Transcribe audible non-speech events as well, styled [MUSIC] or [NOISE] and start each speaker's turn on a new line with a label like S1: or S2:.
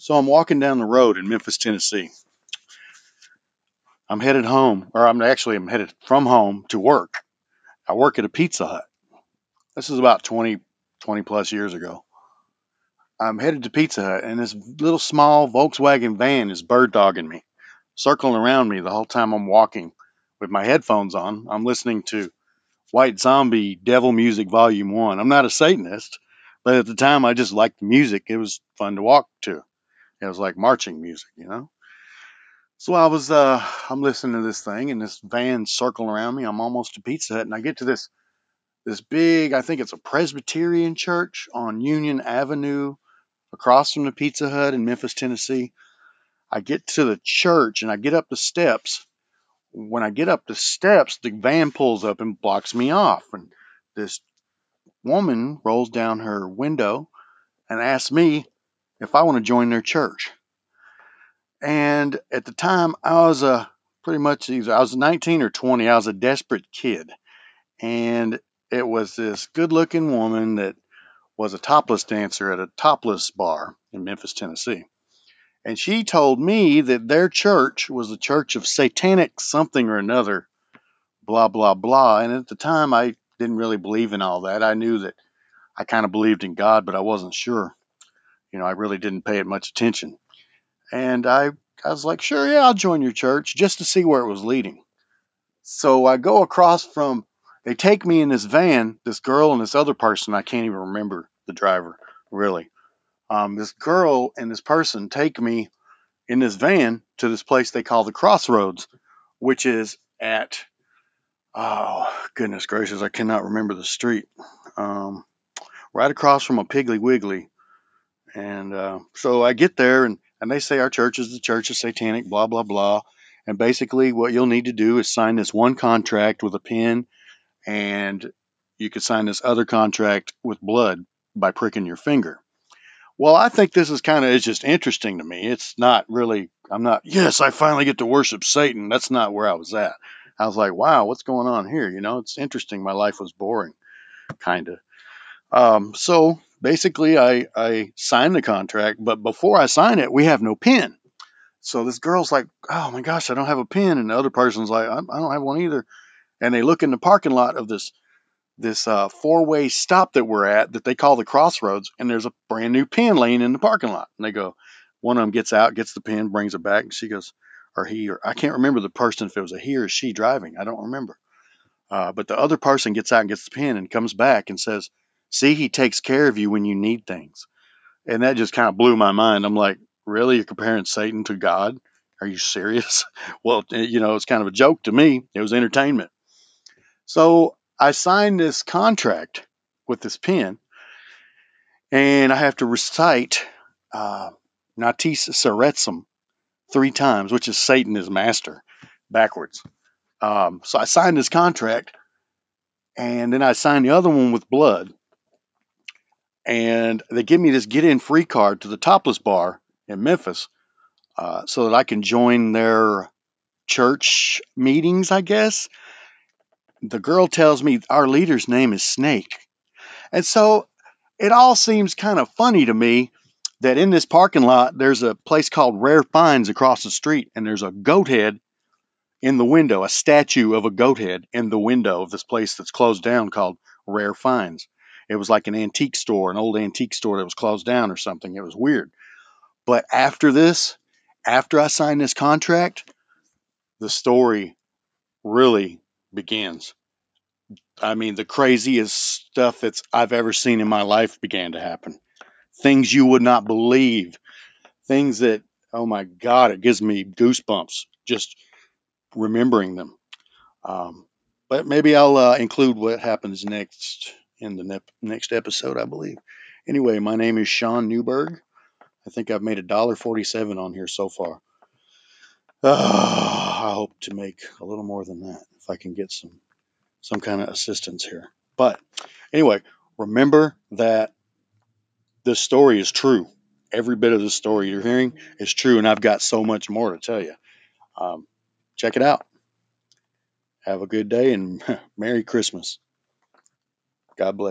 S1: So I'm walking down the road in Memphis, Tennessee. I'm headed home, or I'm actually I'm headed from home to work. I work at a Pizza Hut. This is about 20, 20 plus years ago. I'm headed to Pizza Hut, and this little small Volkswagen van is bird dogging me, circling around me the whole time I'm walking with my headphones on. I'm listening to White Zombie Devil Music Volume 1. I'm not a Satanist, but at the time I just liked the music. It was fun to walk to. It was like marching music, you know? So I was, uh, I'm listening to this thing and this van circling around me. I'm almost to Pizza Hut and I get to this, this big, I think it's a Presbyterian church on Union Avenue across from the Pizza Hut in Memphis, Tennessee. I get to the church and I get up the steps. When I get up the steps, the van pulls up and blocks me off. And this woman rolls down her window and asks me if I want to join their church. And at the time, I was a pretty much either I was 19 or 20. I was a desperate kid, and it was this good-looking woman that was a topless dancer at a topless bar in Memphis, Tennessee. And she told me that their church was a church of satanic something or another, blah, blah, blah. And at the time, I didn't really believe in all that. I knew that I kind of believed in God, but I wasn't sure. You know, I really didn't pay it much attention. And I, I was like, sure, yeah, I'll join your church just to see where it was leading. So I go across from, they take me in this van, this girl and this other person. I can't even remember the driver, really. Um, this girl and this person take me in this van to this place they call the Crossroads, which is at, oh, goodness gracious, I cannot remember the street. Um, right across from a Piggly Wiggly. And uh, so I get there and and they say our church is the church of satanic, blah, blah, blah. And basically, what you'll need to do is sign this one contract with a pen, and you could sign this other contract with blood by pricking your finger. Well, I think this is kind of it's just interesting to me. It's not really. I'm not. Yes, I finally get to worship Satan. That's not where I was at. I was like, wow, what's going on here? You know, it's interesting. My life was boring, kind of. Um, so basically, I, I signed the contract, but before I sign it, we have no pen. So this girl's like, oh my gosh, I don't have a pen. And the other person's like, I, I don't have one either. And they look in the parking lot of this this uh, four way stop that we're at that they call the crossroads, and there's a brand new pen laying in the parking lot. And they go, one of them gets out, gets the pen, brings it back, and she goes, or he, or I can't remember the person if it was a he or she driving. I don't remember. Uh, but the other person gets out and gets the pen and comes back and says, See, he takes care of you when you need things. And that just kind of blew my mind. I'm like, really? You're comparing Satan to God? Are you serious? [LAUGHS] well, you know, it's kind of a joke to me. It was entertainment. So I signed this contract with this pen, and I have to recite uh, Natis Saretsum three times, which is Satan is master, backwards. Um, so I signed this contract, and then I signed the other one with blood and they give me this get in free card to the topless bar in Memphis uh, so that I can join their church meetings, I guess. The girl tells me our leader's name is Snake. And so it all seems kind of funny to me that in this parking lot, there's a place called Rare Finds across the street, and there's a goat head in the window, a statue of a goat head in the window of this place that's closed down called Rare Finds. It was like an antique store, an old antique store that was closed down or something. It was weird. But after this, after I signed this contract, the story really begins. I mean, the craziest stuff that's I've ever seen in my life began to happen. Things you would not believe. Things that, oh my God, it gives me goosebumps just remembering them. Um, but maybe I'll uh, include what happens next in the ne- next episode, I believe. Anyway, my name is Sean Newberg. I think I've made a dollar forty-seven on here so far. Uh, [SIGHS] I hope to make a little more than that if I can get some some kind of assistance here. But anyway, remember that this story is true. Every bit of the story you're hearing is true, and I've got so much more to tell you. Um, check it out. Have a good day and [LAUGHS] Merry Christmas. God bless.